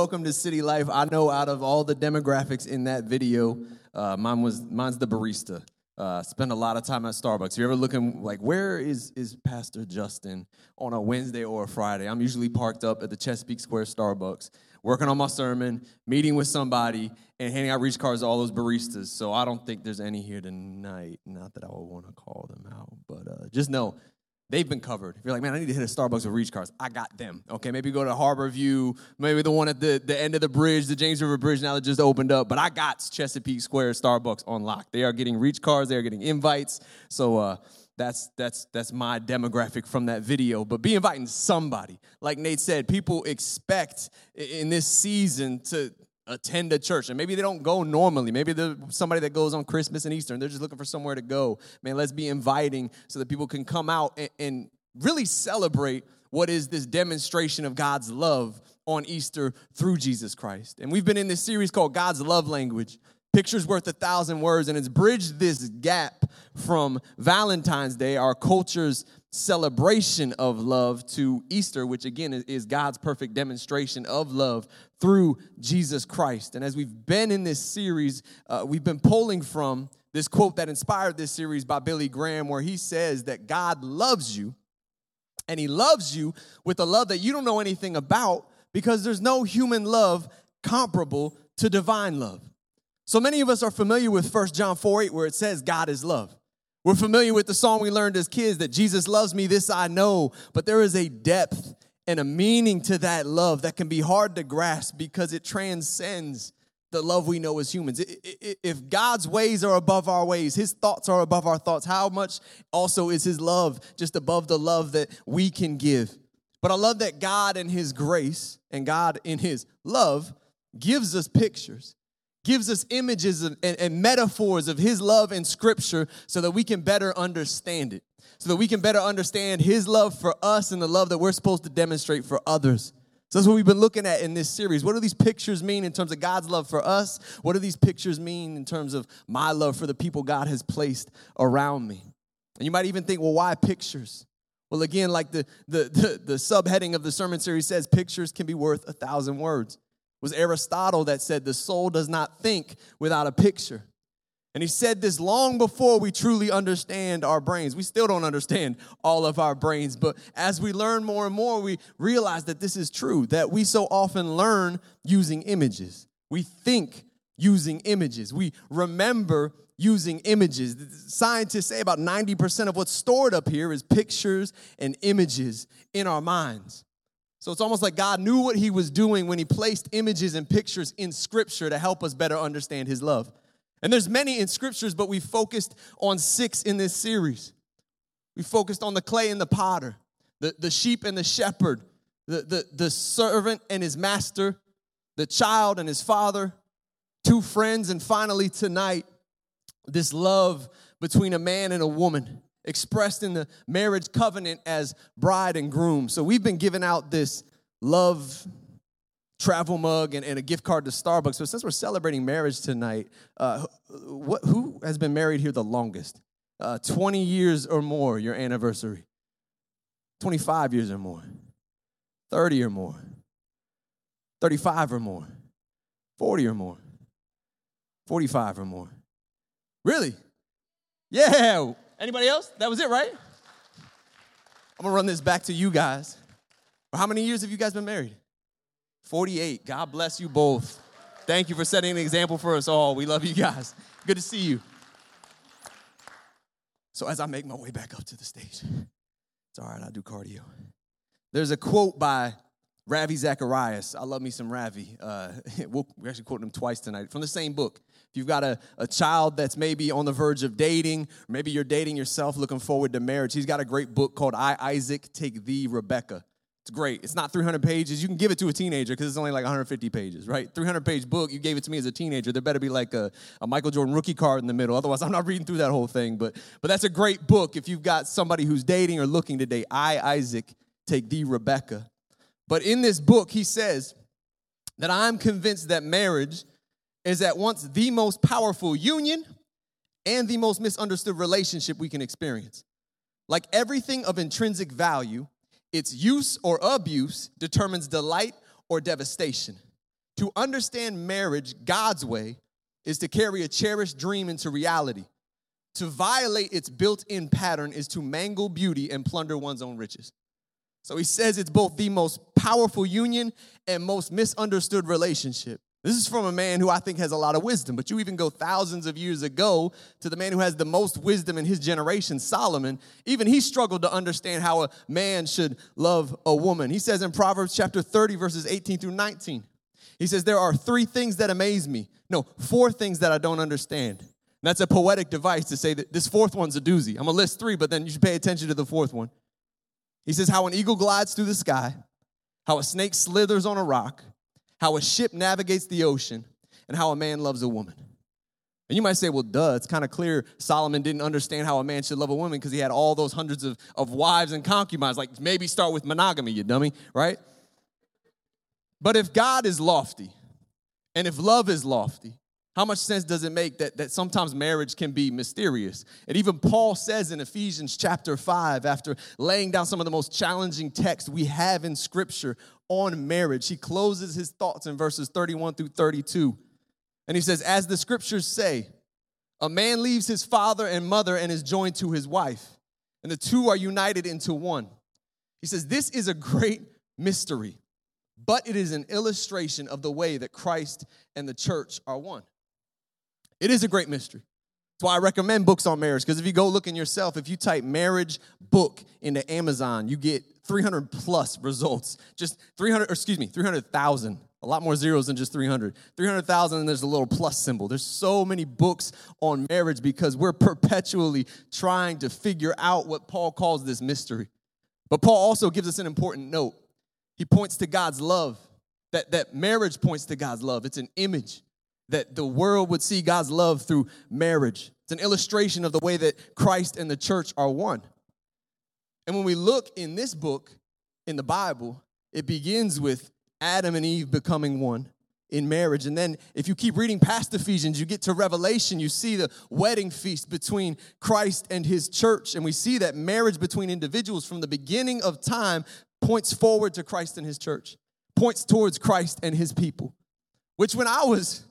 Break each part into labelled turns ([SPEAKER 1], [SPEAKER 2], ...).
[SPEAKER 1] welcome to City Life. I know out of all the demographics in that video, uh, mine was mine's the barista. Uh, spend a lot of time at Starbucks. You ever looking like where is is Pastor Justin on a Wednesday or a Friday? I'm usually parked up at the Chesapeake Square Starbucks, working on my sermon, meeting with somebody, and handing out reach cards to all those baristas. So I don't think there's any here tonight. Not that I would want to call them out, but uh, just know they've been covered. If you're like, man, I need to hit a Starbucks with reach cards, I got them. Okay, maybe go to Harbor View, maybe the one at the, the end of the bridge, the James River Bridge now that just opened up. But I got Chesapeake Square Starbucks on lock. They are getting reach cards, they are getting invites. So uh, that's that's that's my demographic from that video. But be inviting somebody. Like Nate said, people expect in this season to attend a church. And maybe they don't go normally. Maybe they're somebody that goes on Christmas and Easter and they're just looking for somewhere to go. Man, let's be inviting so that people can come out and, and really celebrate what is this demonstration of God's love on Easter through Jesus Christ. And we've been in this series called God's Love Language. Pictures worth a thousand words, and it's bridged this gap from Valentine's Day, our culture's celebration of love, to Easter, which again is God's perfect demonstration of love through Jesus Christ. And as we've been in this series, uh, we've been pulling from this quote that inspired this series by Billy Graham, where he says that God loves you, and he loves you with a love that you don't know anything about because there's no human love comparable to divine love. So many of us are familiar with 1 John 4 8, where it says, God is love. We're familiar with the song we learned as kids that Jesus loves me, this I know, but there is a depth and a meaning to that love that can be hard to grasp because it transcends the love we know as humans. If God's ways are above our ways, His thoughts are above our thoughts, how much also is His love just above the love that we can give? But I love that God in His grace and God in His love gives us pictures gives us images and, and, metaphors of his love in scripture so that we can better understand it. So that we can better understand his love for us and the love that we're supposed to demonstrate for others. So that's what we've been looking at in this series. What do these pictures mean in terms of god's love for us? What do these pictures mean in terms of my love for the people god has placed around me? And you might even think well why pictures? Well again like the the the, the subheading of the sermon series says pictures can be worth a thousand words was Aristotle that said the soul does not think without a picture. And he said this long before we truly understand our brains. We still don't understand all of our brains, but as we learn more and more, we realize that this is true, that we so often learn using images. We think using images. We remember using images. Scientists say about 90% of what's stored up here is pictures and images in our minds. So it's almost like God knew what he was doing when he placed images and pictures in scripture to help us better understand his love. And there's many in scriptures, but we focused on six in this series. We focused on the clay and the potter, the, the sheep and the shepherd, the, the, the servant and his master, the child and his father, two friends, and finally tonight, this love between a man and a woman expressed in the marriage covenant as bride and groom. So we've been giving out this love travel mug and, and a gift card to Starbucks. So since we're celebrating marriage tonight, uh, what, who has been married here the longest? Uh, 20 years or more, your anniversary. 25 years or more. 30 or more. 35 or more. 40 or more. 45 or more. Really? Yeah, Anybody else? That was it, right? I'm gonna run this back to you guys. How many years have you guys been married? 48. God bless you both. Thank you for setting an example for us all. We love you guys. Good to see you. So, as I make my way back up to the stage, it's all right, I do cardio. There's a quote by Ravi Zacharias. I love me some Ravi. Uh, we'll, we actually quote him twice tonight from the same book. If you've got a, a child that's maybe on the verge of dating, maybe you're dating yourself looking forward to marriage, he's got a great book called I, Isaac, Take Thee, Rebecca. It's great. It's not 300 pages. You can give it to a teenager because it's only like 150 pages, right? 300 page book. You gave it to me as a teenager. There better be like a, a Michael Jordan rookie card in the middle. Otherwise, I'm not reading through that whole thing. But but that's a great book if you've got somebody who's dating or looking to date. I Isaac take thee Rebecca. But in this book, he says that I'm convinced that marriage is at once the most powerful union and the most misunderstood relationship we can experience. Like everything of intrinsic value, its use or abuse determines delight or devastation. To understand marriage God's way is to carry a cherished dream into reality. To violate its built in pattern is to mangle beauty and plunder one's own riches. So he says it's both the most powerful union and most misunderstood relationship. This is from a man who I think has a lot of wisdom, but you even go thousands of years ago to the man who has the most wisdom in his generation, Solomon. Even he struggled to understand how a man should love a woman. He says in Proverbs chapter 30, verses 18 through 19, he says, There are three things that amaze me. No, four things that I don't understand. And that's a poetic device to say that this fourth one's a doozy. I'm gonna list three, but then you should pay attention to the fourth one. He says, How an eagle glides through the sky, how a snake slithers on a rock how a ship navigates the ocean, and how a man loves a woman. And you might say, well, duh, it's kind of clear Solomon didn't understand how a man should love a woman because he had all those hundreds of, of wives and concubines. Like, maybe start with monogamy, you dummy, right? But if God is lofty, and if love is lofty, how much sense does it make that, that sometimes marriage can be mysterious? And even Paul says in Ephesians chapter 5, after laying down some of the most challenging texts we have in Scripture on marriage, he closes his thoughts in verses 31 through 32. And he says, As the Scriptures say, a man leaves his father and mother and is joined to his wife, and the two are united into one. He says, This is a great mystery, but it is an illustration of the way that Christ and the church are one. It is a great mystery. That's why I recommend books on marriage, because if you go looking yourself, if you type marriage book into Amazon, you get 300 plus results. Just 300, or excuse me, 300,000. A lot more zeros than just 300. 300,000, and there's a little plus symbol. There's so many books on marriage because we're perpetually trying to figure out what Paul calls this mystery. But Paul also gives us an important note. He points to God's love, that, that marriage points to God's love. It's an image that the world would see God's love through marriage. It's an illustration of the way that Christ and the church are one. And when we look in this book, in the Bible, it begins with Adam and Eve becoming one in marriage. And then if you keep reading past Ephesians, you get to Revelation, you see the wedding feast between Christ and his church. And we see that marriage between individuals from the beginning of time points forward to Christ and his church, points towards Christ and his people. Which when I was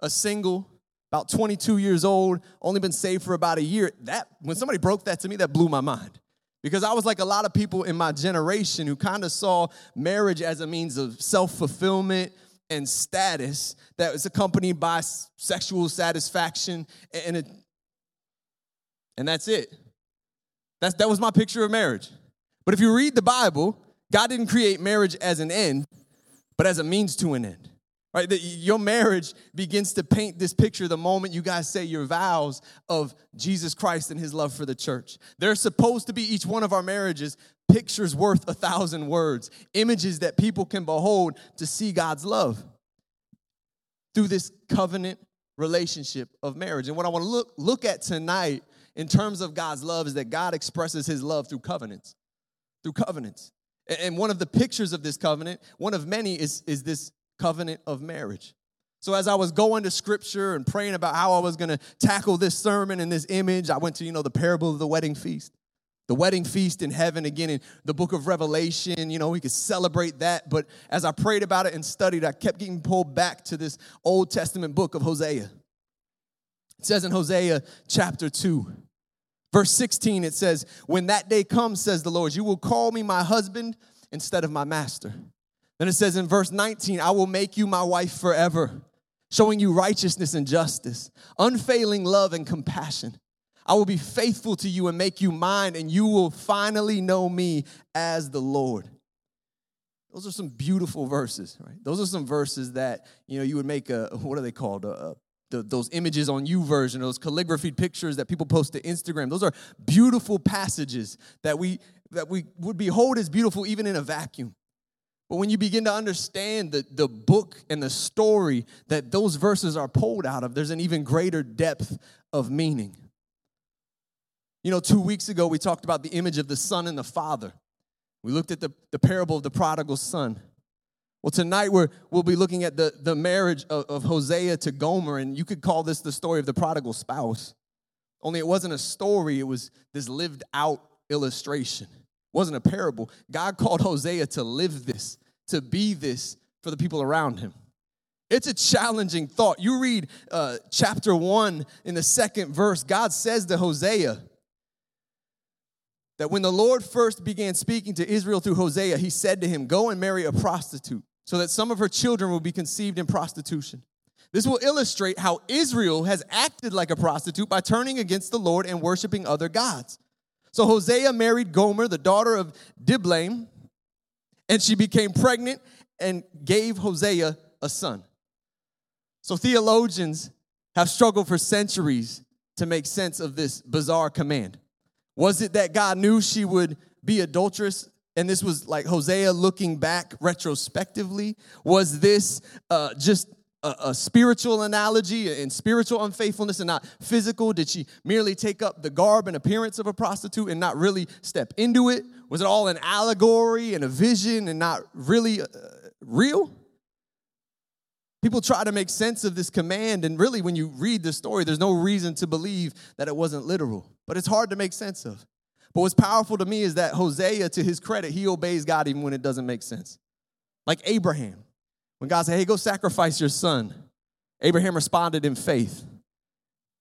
[SPEAKER 1] a single, about 22 years old, only been saved for about a year. That when somebody broke that to me, that blew my mind. Because I was like a lot of people in my generation who kind of saw marriage as a means of self-fulfillment and status that was accompanied by sexual satisfaction and it, and that's it. That's that was my picture of marriage. But if you read the Bible, God didn't create marriage as an end, but as a means to an end. Right? That your marriage begins to paint this picture the moment you guys say your vows of Jesus Christ and his love for the church. They're supposed to be each one of our marriages pictures worth a thousand words, images that people can behold to see God's love through this covenant relationship of marriage. And what I want to look look at tonight in terms of God's love is that God expresses his love through covenants. Through covenants. And one of the pictures of this covenant, one of many, is, is this covenant of marriage. So as I was going to scripture and praying about how I was going to tackle this sermon and this image, I went to, you know, the parable of the wedding feast. The wedding feast in heaven again in the book of Revelation, you know, we could celebrate that, but as I prayed about it and studied, I kept getting pulled back to this Old Testament book of Hosea. It says in Hosea chapter 2, verse 16, it says, When that day comes, says the Lord, you will call me my husband instead of my master. Then it says in verse 19, I will make you my wife forever, showing you righteousness and justice, unfailing love and compassion. I will be faithful to you and make you mine, and you will finally know me as the Lord. Those are some beautiful verses, right? Those are some verses that, you know, you would make a, what are they called? A, a, the, those images on YouVersion, those calligraphy pictures that people post to Instagram. Those are beautiful passages that we, that we would behold as beautiful even in a vacuum. But when you begin to understand the, the book and the story that those verses are pulled out of, there's an even greater depth of meaning. You know, two weeks ago, we talked about the image of the son and the father. We looked at the, the parable of the prodigal son. Well, tonight we're, we'll be looking at the, the marriage of, of Hosea to Gomer, and you could call this the story of the prodigal spouse. Only it wasn't a story, it was this lived out illustration wasn't a parable. God called Hosea to live this, to be this for the people around him. It's a challenging thought. You read uh, chapter one in the second verse, God says to Hosea that when the Lord first began speaking to Israel through Hosea, he said to him, Go and marry a prostitute, so that some of her children will be conceived in prostitution. This will illustrate how Israel has acted like a prostitute by turning against the Lord and worshiping other gods. So Hosea married Gomer, the daughter of Diblaim, and she became pregnant and gave Hosea a son. So theologians have struggled for centuries to make sense of this bizarre command. Was it that God knew she would be adulterous? And this was like Hosea looking back retrospectively? Was this uh, just a, a, spiritual analogy and spiritual unfaithfulness and not physical? Did she merely take up the garb and appearance of a prostitute and not really step into it? Was it all an allegory and a vision and not really uh, real? People try to make sense of this command, and really, when you read the story, there's no reason to believe that it wasn't literal, but it's hard to make sense of. But what's powerful to me is that Hosea, to his credit, he obeys God even when it doesn't make sense. Like Abraham, when God said, Hey, go sacrifice your son, Abraham responded in faith,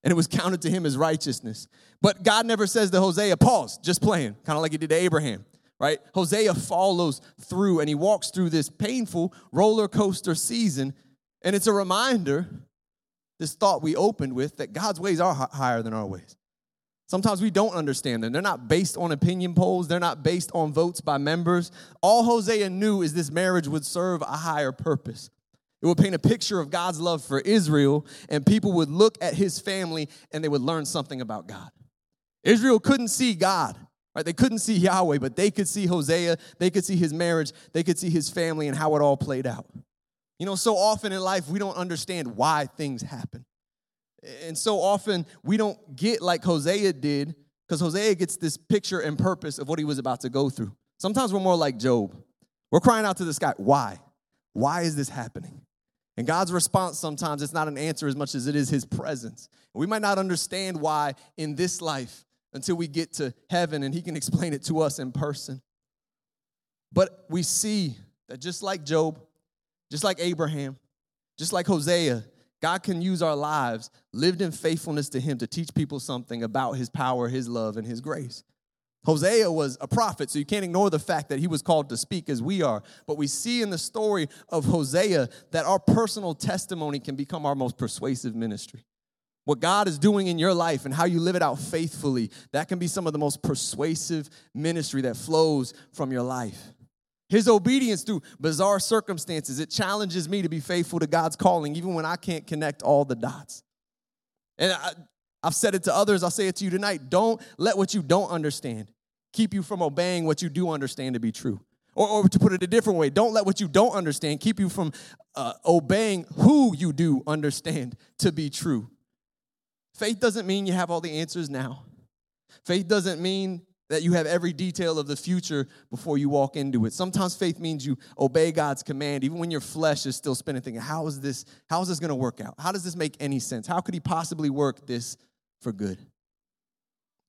[SPEAKER 1] and it was counted to him as righteousness. But God never says to Hosea, Pause, just playing, kind of like he did to Abraham right? Hosea follows through and he walks through this painful roller coaster season and it's a reminder, this thought we opened with, that God's ways are higher than our ways. Sometimes we don't understand them. They're not based on opinion polls, they're not based on votes by members. All Hosea knew is this marriage would serve a higher purpose. It would paint a picture of God's love for Israel, and people would look at his family and they would learn something about God. Israel couldn't see God, right? They couldn't see Yahweh, but they could see Hosea, they could see his marriage, they could see his family and how it all played out. You know, so often in life, we don't understand why things happen. And so often, we don't get like Hosea did, because Hosea gets this picture and purpose of what he was about to go through. Sometimes we're more like Job. We're crying out to the sky, why? Why is this happening? And God's response sometimes it's not an answer as much as it is his presence. We might not understand why in this life until we get to heaven and he can explain it to us in person. But we see that just like Job, just like Abraham, just like Hosea, God can use our lives lived in faithfulness to Him to teach people something about His power, His love, and His grace. Hosea was a prophet, so you can't ignore the fact that he was called to speak as we are. But we see in the story of Hosea that our personal testimony can become our most persuasive ministry. What God is doing in your life and how you live it out faithfully, that can be some of the most persuasive ministry that flows from your life. His obedience through bizarre circumstances, it challenges me to be faithful to God's calling, even when I can't connect all the dots. And I, have said it to others, I'll say it to you tonight. Don't let what you don't understand keep you from obeying what you do understand to be true. Or, or to put it a different way, don't let what you don't understand keep you from uh, obeying who you do understand to be true. Faith doesn't mean you have all the answers now. Faith doesn't mean that you have every detail of the future before you walk into it. Sometimes faith means you obey God's command, even when your flesh is still spinning, thinking, how is this, how is this gonna work out? How does this make any sense? How could he possibly work this for good?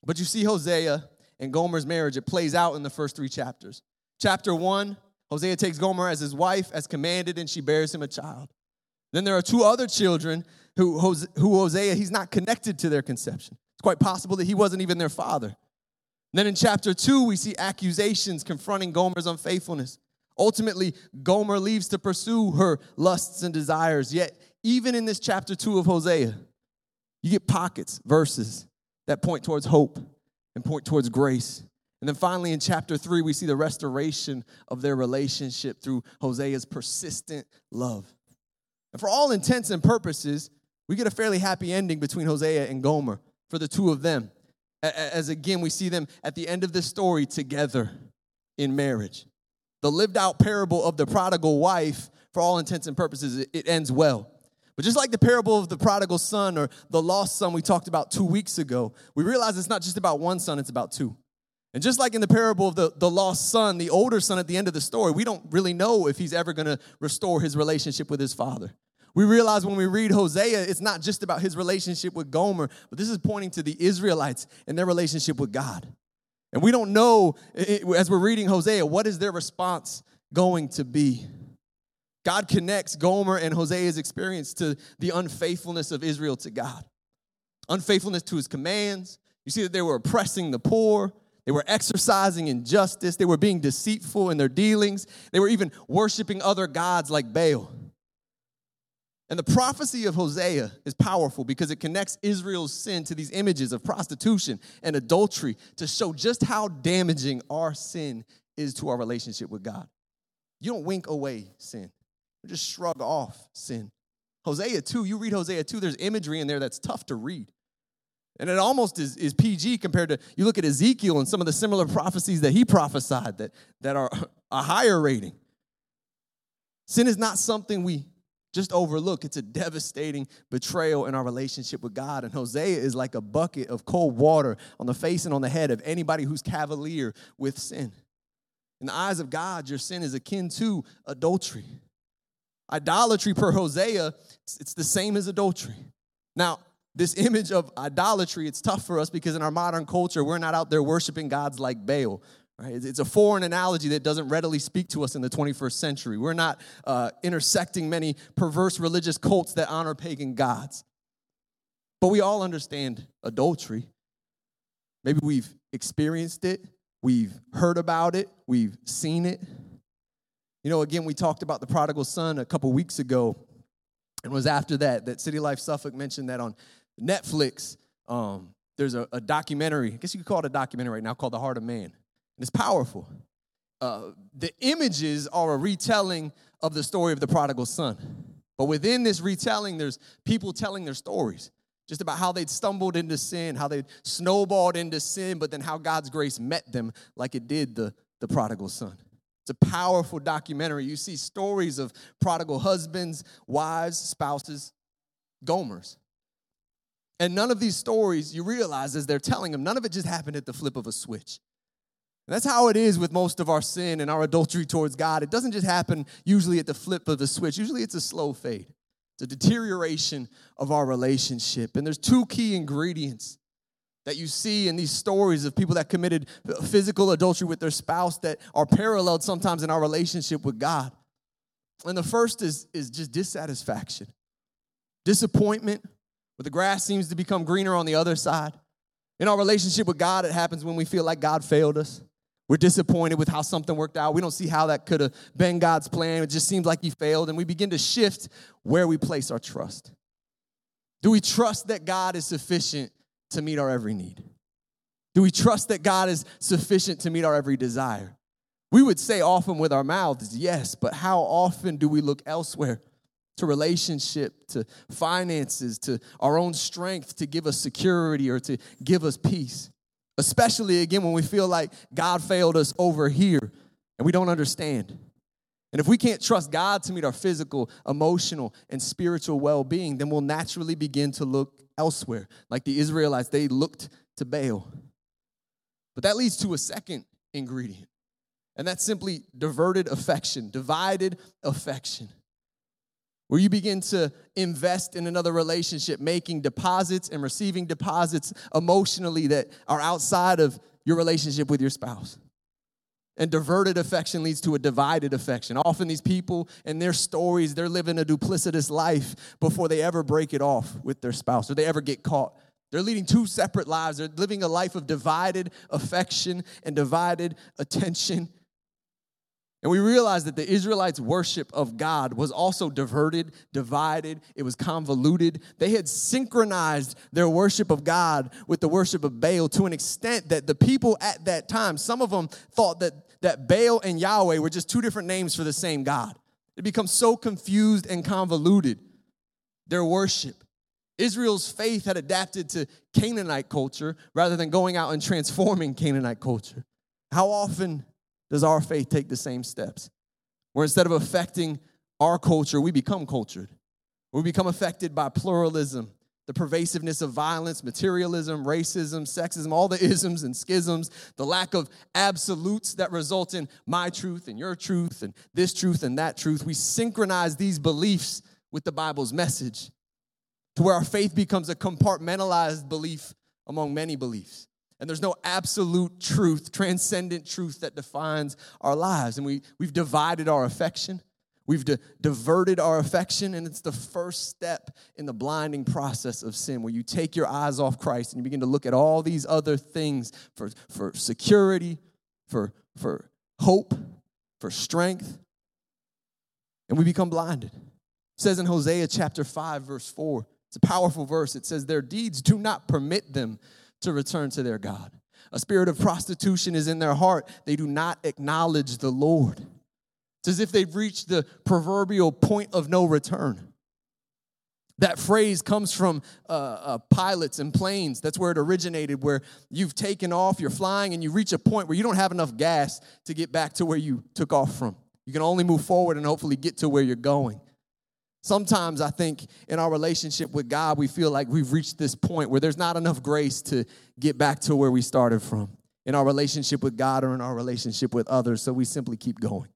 [SPEAKER 1] But you see Hosea and Gomer's marriage, it plays out in the first three chapters. Chapter one, Hosea takes Gomer as his wife, as commanded, and she bears him a child. Then there are two other children who, who Hosea, he's not connected to their conception. It's quite possible that he wasn't even their father. Then in chapter two, we see accusations confronting Gomer's unfaithfulness. Ultimately, Gomer leaves to pursue her lusts and desires. Yet, even in this chapter two of Hosea, you get pockets, verses that point towards hope and point towards grace. And then finally, in chapter three, we see the restoration of their relationship through Hosea's persistent love. And for all intents and purposes, we get a fairly happy ending between Hosea and Gomer for the two of them as again we see them at the end of the story together in marriage. The lived out parable of the prodigal wife, for all intents and purposes, it ends well. But just like the parable of the prodigal son or the lost son we talked about two weeks ago, we realize it's not just about one son, it's about two. And just like in the parable of the, the lost son, the older son at the end of the story, we don't really know if he's ever gonna restore his relationship with his father. We realize when we read Hosea, it's not just about his relationship with Gomer, but this is pointing to the Israelites and their relationship with God. And we don't know, as we're reading Hosea, what is their response going to be? God connects Gomer and Hosea's experience to the unfaithfulness of Israel to God, unfaithfulness to his commands. You see that they were oppressing the poor, they were exercising injustice, they were being deceitful in their dealings, they were even worshiping other gods like Baal. And the prophecy of Hosea is powerful because it connects Israel's sin to these images of prostitution and adultery to show just how damaging our sin is to our relationship with God. You don't wink away sin, you just shrug off sin. Hosea 2, you read Hosea 2, there's imagery in there that's tough to read. And it almost is, is PG compared to, you look at Ezekiel and some of the similar prophecies that he prophesied that, that are a higher rating. Sin is not something we just overlook. It's a devastating betrayal in our relationship with God. And Hosea is like a bucket of cold water on the face and on the head of anybody who's cavalier with sin. In the eyes of God, your sin is akin to adultery. Idolatry, per Hosea, it's the same as adultery. Now, this image of idolatry, it's tough for us because in our modern culture, we're not out there worshiping gods like Baal. Right? It's a foreign analogy that doesn't readily speak to us in the 21st century. We're not uh, intersecting many perverse religious cults that honor pagan gods. But we all understand adultery. Maybe we've experienced it, we've heard about it, we've seen it. You know, again, we talked about the prodigal son a couple weeks ago, and was after that that City Life Suffolk mentioned that on Netflix, um, there's a, a documentary, I guess you could call it a documentary right now called The Heart of Man. It's powerful. Uh, the images are a retelling of the story of the prodigal son. But within this retelling, there's people telling their stories just about how they'd stumbled into sin, how they'd snowballed into sin, but then how God's grace met them like it did the, the prodigal son. It's a powerful documentary. You see stories of prodigal husbands, wives, spouses, Gomers. And none of these stories, you realize as they're telling them, none of it just happened at the flip of a switch. And that's how it is with most of our sin and our adultery towards God. It doesn't just happen usually at the flip of the switch, usually it's a slow fade. It's a deterioration of our relationship. And there's two key ingredients that you see in these stories of people that committed physical adultery with their spouse that are paralleled sometimes in our relationship with God. And the first is, is just dissatisfaction, disappointment, where the grass seems to become greener on the other side. In our relationship with God, it happens when we feel like God failed us. We're disappointed with how something worked out. We don't see how that could have been God's plan. It just seems like He failed. And we begin to shift where we place our trust. Do we trust that God is sufficient to meet our every need? Do we trust that God is sufficient to meet our every desire? We would say often with our mouths, yes, but how often do we look elsewhere to relationship, to finances, to our own strength to give us security or to give us peace? Especially again when we feel like God failed us over here and we don't understand. And if we can't trust God to meet our physical, emotional, and spiritual well being, then we'll naturally begin to look elsewhere. Like the Israelites, they looked to Baal. But that leads to a second ingredient, and that's simply diverted affection, divided affection where you begin to invest in another relationship, making deposits and receiving deposits emotionally that are outside of your relationship with your spouse. And diverted affection leads to a divided affection. Often, these people and their stories, they're living a duplicitous life before they ever break it off with their spouse or they ever get caught. They're leading two separate lives. They're living a life of divided affection and divided attention and we realize that the Israelites' worship of God was also diverted, divided, it was convoluted. They had synchronized their worship of God with the worship of Baal to an extent that the people at that time, some of them thought that, that Baal and Yahweh were just two different names for the same God. It becomes so confused and convoluted, their worship. Israel's faith had adapted to Canaanite culture rather than going out and transforming Canaanite culture. How often does our faith take the same steps? Where instead of affecting our culture, we become cultured. We become affected by pluralism, the pervasiveness of violence, materialism, racism, sexism, all the isms and schisms, the lack of absolutes that result in my truth and your truth and this truth and that truth. We synchronize these beliefs with the Bible's message to where our faith becomes a compartmentalized belief among many beliefs. And there's no absolute truth, transcendent truth that defines our lives. And we, we've divided our affection. We've di- diverted our affection, and it's the first step in the blinding process of sin where you take your eyes off Christ and you begin to look at all these other things for, for security, for, for hope, for strength, and we become blinded. It says in Hosea chapter 5, verse 4, it's a powerful verse. It says, Their deeds do not permit them to return to their God. A spirit of prostitution is in their heart. They do not acknowledge the Lord. It's as if they've reached the proverbial point of no return. That phrase comes from uh, uh, pilots and planes. That's where it originated, where you've taken off, you're flying, and you reach a point where you don't have enough gas to get back to where you took off from. You can only move forward and hopefully get to where you're going. Sometimes I think in our relationship with God, we feel like we've reached this point where there's not enough grace to get back to where we started from in our relationship with God or in our relationship with others, so we simply keep going.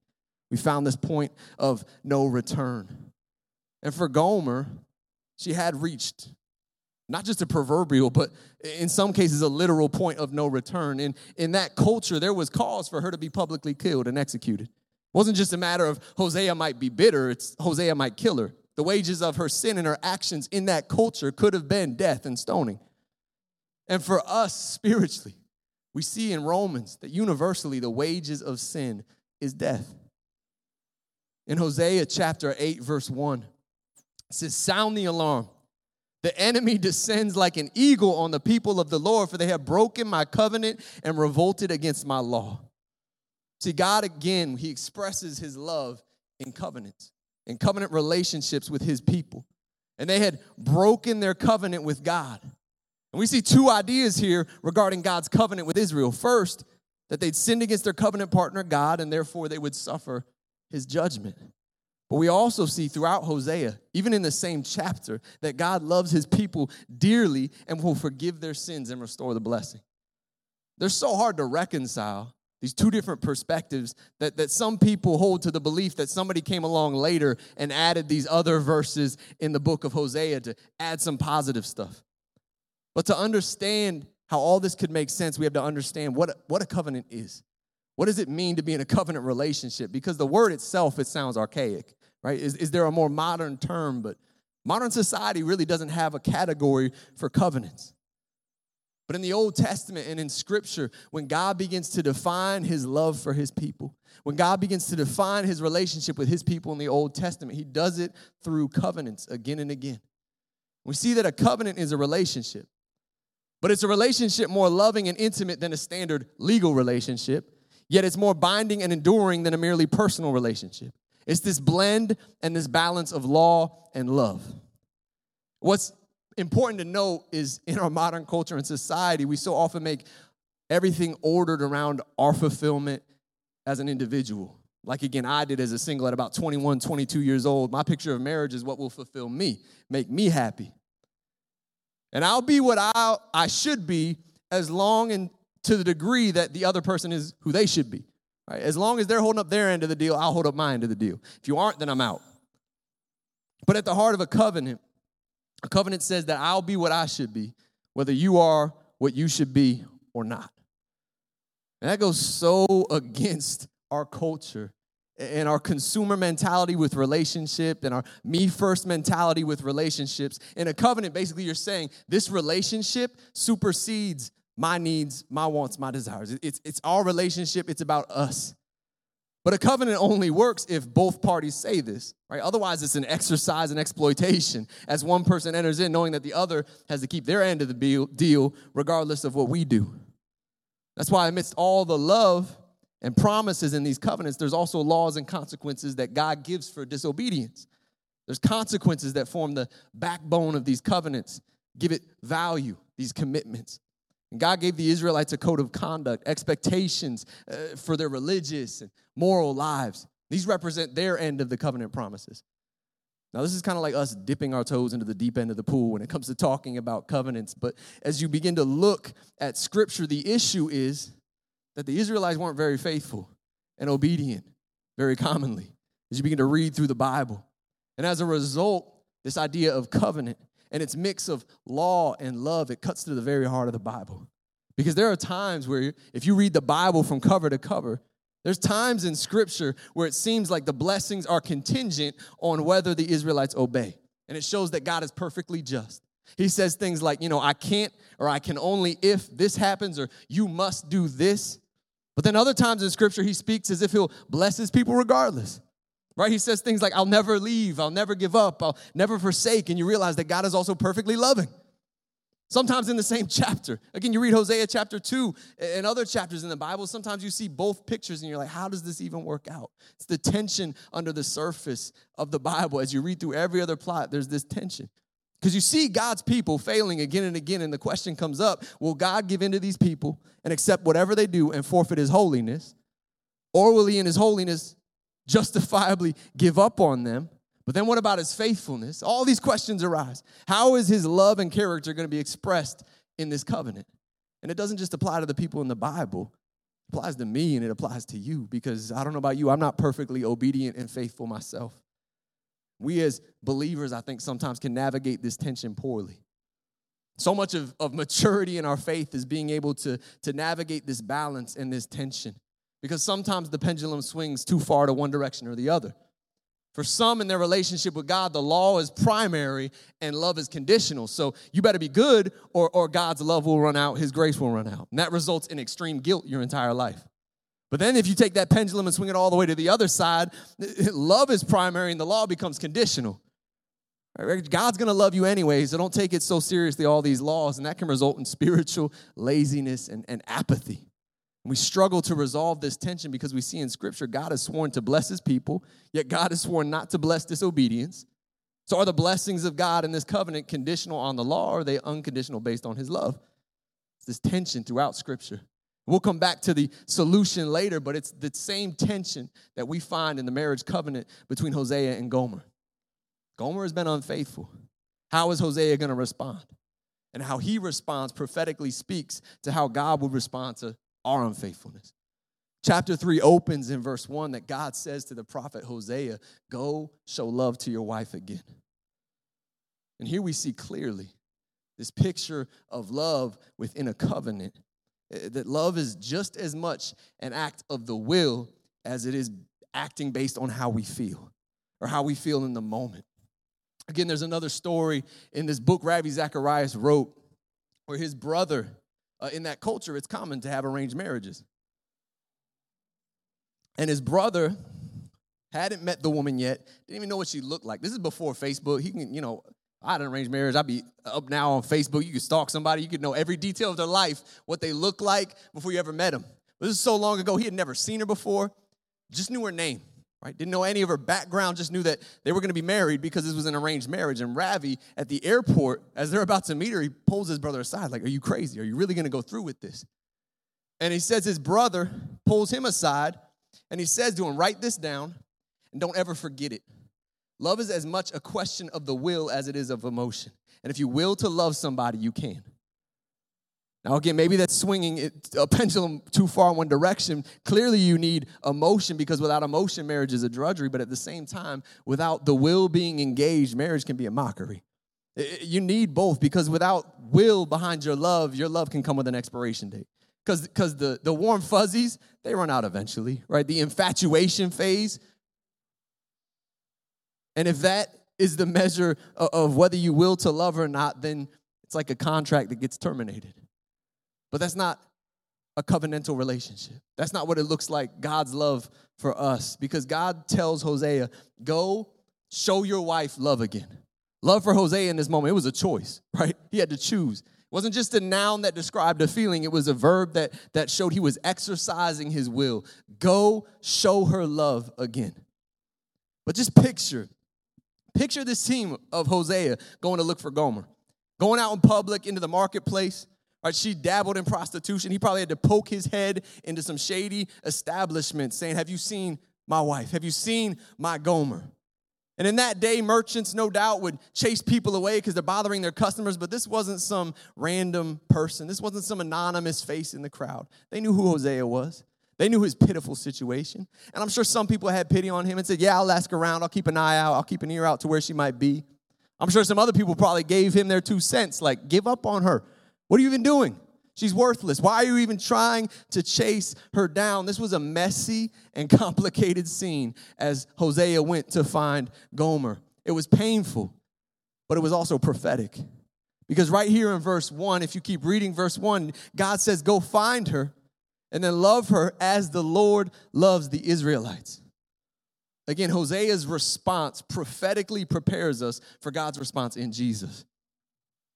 [SPEAKER 1] We found this point of no return. And for Gomer, she had reached not just a proverbial, but in some cases, a literal point of no return. And in that culture, there was cause for her to be publicly killed and executed. Wasn't just a matter of Hosea might be bitter, it's Hosea might kill her. The wages of her sin and her actions in that culture could have been death and stoning. And for us spiritually, we see in Romans that universally the wages of sin is death. In Hosea chapter 8, verse 1, it says, Sound the alarm. The enemy descends like an eagle on the people of the Lord, for they have broken my covenant and revolted against my law. See, God again, He expresses His love in covenants, in covenant relationships with His people. And they had broken their covenant with God. And we see two ideas here regarding God's covenant with Israel. First, that they'd sinned against their covenant partner, God, and therefore they would suffer his judgment. But we also see throughout Hosea, even in the same chapter, that God loves his people dearly and will forgive their sins and restore the blessing. They're so hard to reconcile, these two different perspectives, that, that some people hold to the belief that somebody came along later and added these other verses in the book of Hosea to add some positive stuff. But to understand how all this could make sense, we have to understand what, what a covenant is. What does it mean to be in a covenant relationship? Because the word itself, it sounds archaic, right? Is, is there a more modern term? But modern society really doesn't have a category for covenants. But in the Old Testament and in Scripture, when God begins to define his love for his people, when God begins to define his relationship with his people in the Old Testament, he does it through covenants again and again. We see that a covenant is a relationship, but it's a relationship more loving and intimate than a standard legal relationship. Yet it's more binding and enduring than a merely personal relationship. It's this blend and this balance of law and love. What's important to note is in our modern culture and society, we so often make everything ordered around our fulfillment as an individual. Like again, I did as a single at about 21, 22 years old. My picture of marriage is what will fulfill me, make me happy. And I'll be what I, I should be as long and to the degree that the other person is who they should be. Right? As long as they're holding up their end of the deal, I'll hold up my end of the deal. If you aren't, then I'm out. But at the heart of a covenant, a covenant says that I'll be what I should be, whether you are what you should be or not. And that goes so against our culture and our consumer mentality with relationship and our me first mentality with relationships. In a covenant, basically, you're saying this relationship supersedes my needs, my wants, my desires. It's, it's our relationship, it's about us. But a covenant only works if both parties say this, right? Otherwise, it's an exercise and exploitation as one person enters in knowing that the other has to keep their end of the deal regardless of what we do. That's why, amidst all the love and promises in these covenants, there's also laws and consequences that God gives for disobedience. There's consequences that form the backbone of these covenants, give it value, these commitments. And God gave the Israelites a code of conduct, expectations uh, for their religious and moral lives. These represent their end of the covenant promises. Now, this is kind of like us dipping our toes into the deep end of the pool when it comes to talking about covenants. But as you begin to look at Scripture, the issue is that the Israelites weren't very faithful and obedient very commonly as you begin to read through the Bible. And as a result, this idea of covenant and its mix of law and love, it cuts to the very heart of the Bible. Because there are times where if you read the Bible from cover to cover, There's times in scripture where it seems like the blessings are contingent on whether the Israelites obey. And it shows that God is perfectly just. He says things like, you know, I can't or I can only if this happens or you must do this. But then other times in scripture, he speaks as if he'll bless his people regardless. Right? He says things like, I'll never leave, I'll never give up, I'll never forsake. And you realize that God is also perfectly loving. Sometimes in the same chapter. Again, you read Hosea chapter 2 and other chapters in the Bible. Sometimes you see both pictures and you're like, how does this even work out? It's the tension under the surface of the Bible. As you read through every other plot, there's this tension. Because you see God's people failing again and again, and the question comes up will God give in to these people and accept whatever they do and forfeit his holiness? Or will he, in his holiness, justifiably give up on them? But then what about his faithfulness? All these questions arise. How is his love and character going to be expressed in this covenant? And it doesn't just apply to the people in the Bible, it applies to me and it applies to you because I don't know about you, I'm not perfectly obedient and faithful myself. We as believers, I think, sometimes can navigate this tension poorly. So much of, of maturity in our faith is being able to, to navigate this balance and this tension because sometimes the pendulum swings too far to one direction or the other. For some in their relationship with God, the law is primary and love is conditional. So you better be good or, or God's love will run out, His grace will run out. And that results in extreme guilt your entire life. But then if you take that pendulum and swing it all the way to the other side, love is primary and the law becomes conditional. God's going to love you anyway, so don't take it so seriously, all these laws, and that can result in spiritual laziness and, and apathy. We struggle to resolve this tension because we see in Scripture God has sworn to bless his people, yet God has sworn not to bless disobedience. So, are the blessings of God in this covenant conditional on the law, or are they unconditional based on his love? It's this tension throughout Scripture. We'll come back to the solution later, but it's the same tension that we find in the marriage covenant between Hosea and Gomer. Gomer has been unfaithful. How is Hosea going to respond? And how he responds prophetically speaks to how God would respond to our unfaithfulness. Chapter 3 opens in verse 1 that God says to the prophet Hosea, Go show love to your wife again. And here we see clearly this picture of love within a covenant Eh, that love is just as much an act of the will as it is acting based on how we feel or how we feel in the moment. Again, there's another story in this book Ravi Zacharias wrote where his brother, uh, in that culture, it's common to have arranged marriages. And his brother hadn't met the woman yet, didn't even know what she looked like. This is before Facebook. He can, you know, I had an arranged marriage. I'd be up now on Facebook. You could stalk somebody. You could know every detail of their life, what they look like before you ever met them. This is so long ago. He had never seen her before. Just knew her name, right? Didn't know any of her background. Just knew that they were going to be married because this was an arranged marriage. And Ravi, at the airport, as they're about to meet her, he pulls his brother aside, like, "Are you crazy? Are you really going to go through with this?" And he says his brother pulls him aside, and he says to him, "Write this down, and don't ever forget it." Love is as much a question of the will as it is of emotion. And if you will to love somebody, you can. Now, again, maybe that's swinging a pendulum too far in one direction. Clearly, you need emotion because without emotion, marriage is a drudgery. But at the same time, without the will being engaged, marriage can be a mockery. You need both because without will behind your love, your love can come with an expiration date. Because the, the warm fuzzies, they run out eventually, right? The infatuation phase, and if that is the measure of whether you will to love or not, then it's like a contract that gets terminated. But that's not a covenantal relationship. That's not what it looks like, God's love for us. Because God tells Hosea, go show your wife love again. Love for Hosea in this moment, it was a choice, right? He had to choose. It wasn't just a noun that described a feeling, it was a verb that, that showed he was exercising his will. Go show her love again. But just picture Picture this team of Hosea going to look for Gomer, going out in public into the marketplace. Right, she dabbled in prostitution. He probably had to poke his head into some shady establishment saying, Have you seen my wife? Have you seen my Gomer? And in that day, merchants no doubt would chase people away because they're bothering their customers, but this wasn't some random person. This wasn't some anonymous face in the crowd. They knew who Hosea was. They knew his pitiful situation. And I'm sure some people had pity on him and said, Yeah, I'll ask around. I'll keep an eye out. I'll keep an ear out to where she might be. I'm sure some other people probably gave him their two cents, like, Give up on her. What are you even doing? She's worthless. Why are you even trying to chase her down? This was a messy and complicated scene as Hosea went to find Gomer. It was painful, but it was also prophetic. Because right here in verse 1, if you keep reading verse 1, God says, Go find her and then love her as the Lord loves the Israelites. Again, Hosea's response prophetically prepares us for God's response in Jesus.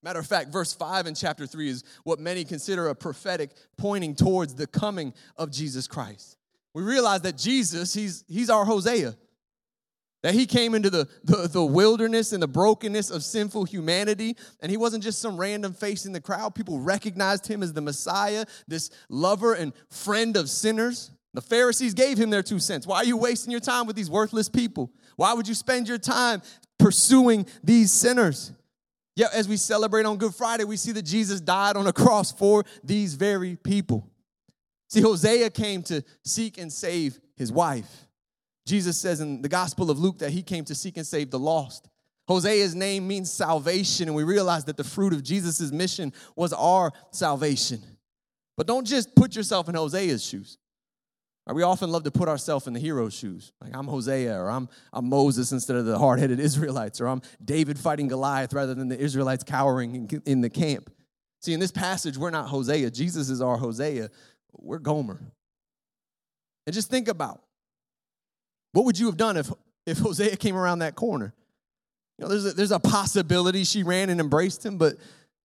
[SPEAKER 1] Matter of fact, verse 5 in chapter 3 is what many consider a prophetic pointing towards the coming of Jesus Christ. We realize that Jesus, he's, he's our Hosea. That he came into the, the, the, wilderness and the brokenness of sinful humanity, and he wasn't just some random face in the crowd. People recognized him as the Messiah, this lover and friend of sinners. The Pharisees gave him their two cents. Why are you wasting your time with these worthless people? Why would you spend your time pursuing these sinners? Yet, as we celebrate on Good Friday, we see that Jesus died on a cross for these very people. See, Hosea came to seek and save his wife. Jesus says in the Gospel of Luke that he came to seek and save the lost. Hosea's name means salvation, and we realize that the fruit of Jesus' mission was our salvation. But don't just put yourself in Hosea's shoes. We often love to put ourselves in the hero's shoes. Like I'm Hosea, or I'm, I'm Moses instead of the hard headed Israelites, or I'm David fighting Goliath rather than the Israelites cowering in, in the camp. See, in this passage, we're not Hosea. Jesus is our Hosea. We're Gomer. And just think about what would you have done if, if Hosea came around that corner? You know, there's a, there's a possibility she ran and embraced him, but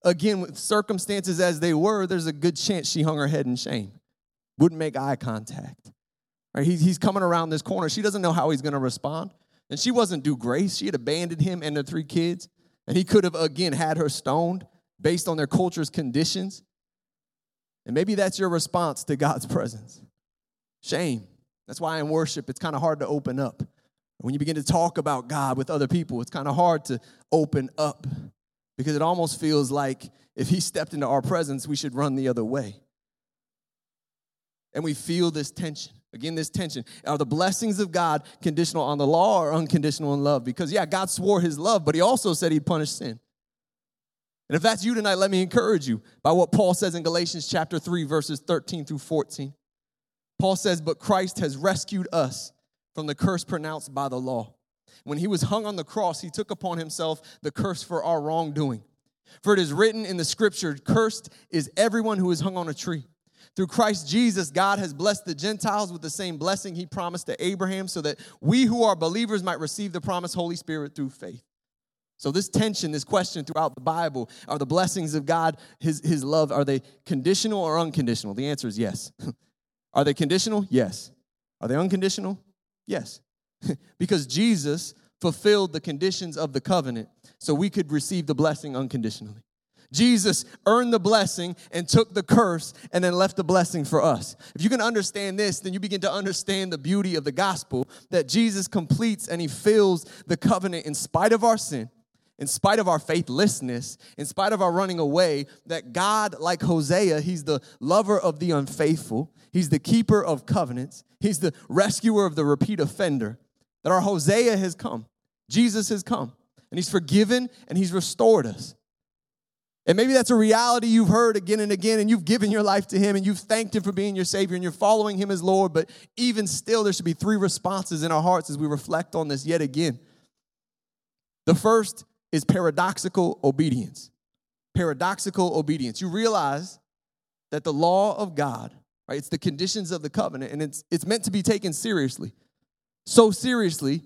[SPEAKER 1] again, with circumstances as they were, there's a good chance she hung her head in shame, wouldn't make eye contact. Right? He's, he's coming around this corner. She doesn't know how he's going to respond. And she wasn't due grace. She had abandoned him and the three kids. And he could have, again, had her stoned based on their culture's conditions. And maybe that's your response to God's presence shame. That's why in worship, it's kind of hard to open up. When you begin to talk about God with other people, it's kind of hard to open up because it almost feels like if He stepped into our presence, we should run the other way. And we feel this tension. Again, this tension. Are the blessings of God conditional on the law or unconditional in love? Because, yeah, God swore his love, but he also said he'd punish sin. And if that's you tonight, let me encourage you by what Paul says in Galatians chapter 3, verses 13 through 14. Paul says, But Christ has rescued us from the curse pronounced by the law. When he was hung on the cross, he took upon himself the curse for our wrongdoing. For it is written in the scripture, Cursed is everyone who is hung on a tree through Christ Jesus, God has blessed the Gentiles with the same blessing he promised to Abraham so that we who are believers might receive the promised Holy Spirit through faith. So, this tension, this question throughout the Bible are the blessings of God, his, his love, are they conditional or unconditional? The answer is yes. are they conditional? Yes. Are they unconditional? Yes. because Jesus fulfilled the conditions of the covenant so we could receive the blessing unconditionally. Jesus earned the blessing and took the curse and then left the blessing for us. If you can understand this, then you begin to understand the beauty of the gospel that Jesus completes and he fills the covenant in spite of our sin, in spite of our faithlessness, in spite of our running away, that God, like Hosea, he's the lover of the unfaithful, he's the keeper of covenants, he's the rescuer of the repeat offender. That our Hosea has come, Jesus has come, and he's forgiven and he's restored us. And maybe that's a reality you've heard again and again, and you've given your life to Him and you've thanked Him for being your Savior and you're following Him as Lord. But even still, there should be three responses in our hearts as we reflect on this yet again. The first is paradoxical obedience. Paradoxical obedience. You realize that the law of God, right, it's the conditions of the covenant, and it's, it's meant to be taken seriously. So seriously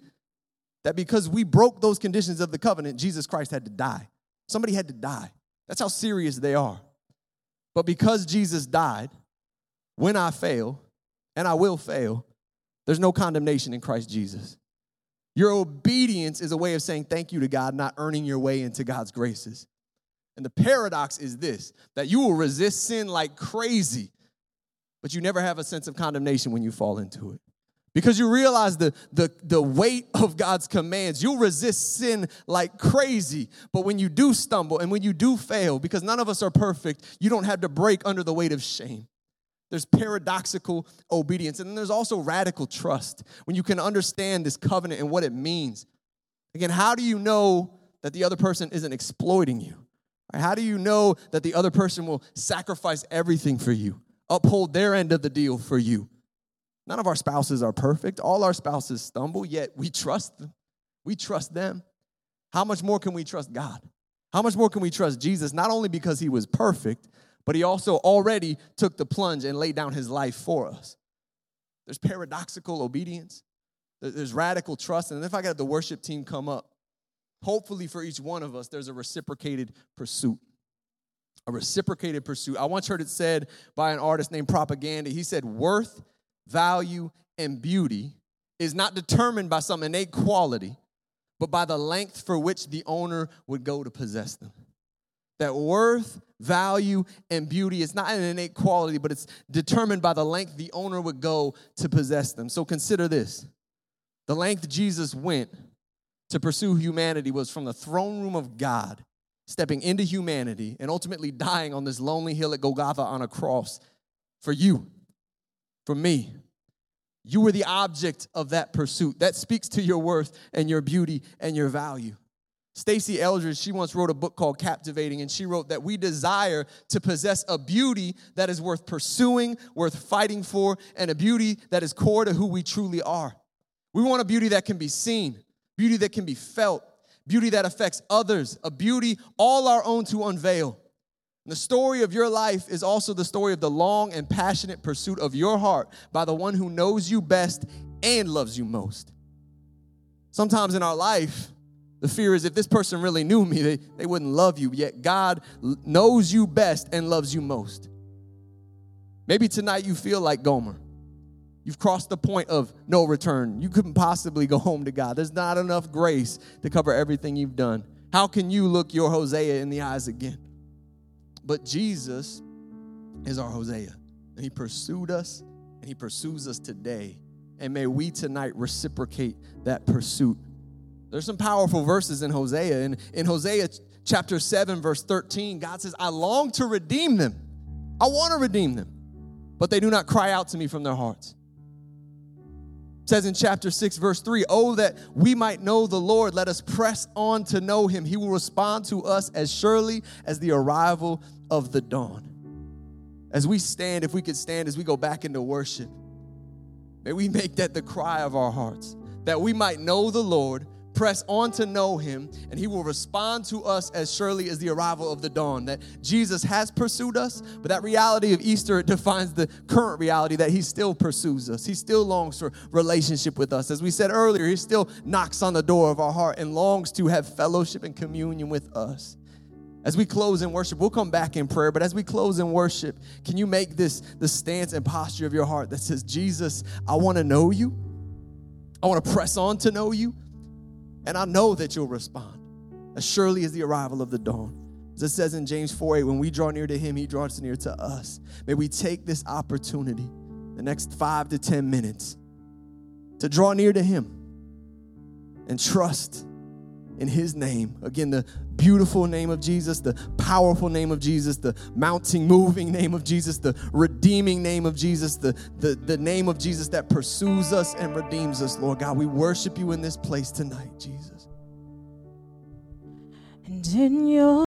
[SPEAKER 1] that because we broke those conditions of the covenant, Jesus Christ had to die. Somebody had to die. That's how serious they are. But because Jesus died, when I fail, and I will fail, there's no condemnation in Christ Jesus. Your obedience is a way of saying thank you to God, not earning your way into God's graces. And the paradox is this that you will resist sin like crazy, but you never have a sense of condemnation when you fall into it because you realize the, the, the weight of God's commands. You'll resist sin like crazy, but when you do stumble and when you do fail, because none of us are perfect, you don't have to break under the weight of shame. There's paradoxical obedience, and then there's also radical trust when you can understand this covenant and what it means. Again, how do you know that the other person isn't exploiting you? How do you know that the other person will sacrifice everything for you, uphold their end of the deal for you? None of our spouses are perfect. All our spouses stumble, yet we trust them. We trust them. How much more can we trust God? How much more can we trust Jesus? Not only because he was perfect, but he also already took the plunge and laid down his life for us. There's paradoxical obedience, there's radical trust. And if I got the worship team come up, hopefully for each one of us, there's a reciprocated pursuit. A reciprocated pursuit. I once heard it said by an artist named Propaganda. He said, Worth, value, and beauty is not determined by some innate quality, but by the length for which the owner would go to possess them. That worth, value, and beauty is not an innate quality, but it's determined by the length the owner would go to possess them. So consider this the length Jesus went to pursue humanity was from the throne room of God, stepping into humanity and ultimately dying on this lonely hill at Golgotha on a cross for you, for me. You were the object of that pursuit. That speaks to your worth and your beauty and your value. Stasi Eldredge, she once wrote a book called Captivating, and she wrote that we desire to possess a beauty that is worth pursuing, worth fighting for, and a beauty that is core to who we truly are. We want a beauty that can be seen, beauty that can be felt, beauty that affects others, a beauty all our own to unveil. And the story of your life is also the story of the long and passionate pursuit of your heart by the one who knows you best and loves you most. Sometimes in our life, the fear is if this person really knew me, they, they wouldn't love you. Yet God knows you best and loves you most. Maybe tonight you feel like Gomer. You've crossed the point of no return. You couldn't possibly go home to God. There's not enough grace to cover everything you've done. How can you look your Hosea in the eyes again? But Jesus is our Hosea. And he pursued us and he pursues us today. And may we tonight reciprocate that pursuit. There's some powerful verses in Hosea. And in Hosea chapter 7, verse 13, God says, I long to redeem them. I want to redeem them, but they do not cry out to me from their hearts. Says in chapter 6, verse 3, Oh, that we might know the Lord, let us press on to know him. He will respond to us as surely as the arrival of the dawn. As we stand, if we could stand as we go back into worship, may we make that the cry of our hearts, that we might know the Lord, press on to know him, and he will respond to us as surely as the arrival of the dawn. That Jesus has pursued us, but that reality of Easter defines the current reality that he still pursues us. He still longs for relationship with us. As we said earlier, he still knocks on the door of our heart and longs to have fellowship and communion with us. As we close in worship, we'll come back in prayer, but as we close in worship, can you make this the stance and posture of your heart that says, Jesus, I want to know you. I want to press on to know you. And I know that you'll respond as surely as the arrival of the dawn. As it says in James 4 8, when we draw near to him, he draws near to us. May we take this opportunity, the next five to 10 minutes, to draw near to him and trust in his name. Again, the beautiful name of Jesus, the powerful name of Jesus, the mounting, moving name of Jesus, the redeeming name of Jesus, the, the, the name of Jesus that pursues us and redeems us, Lord God. We worship you in this place tonight, Jesus. And in your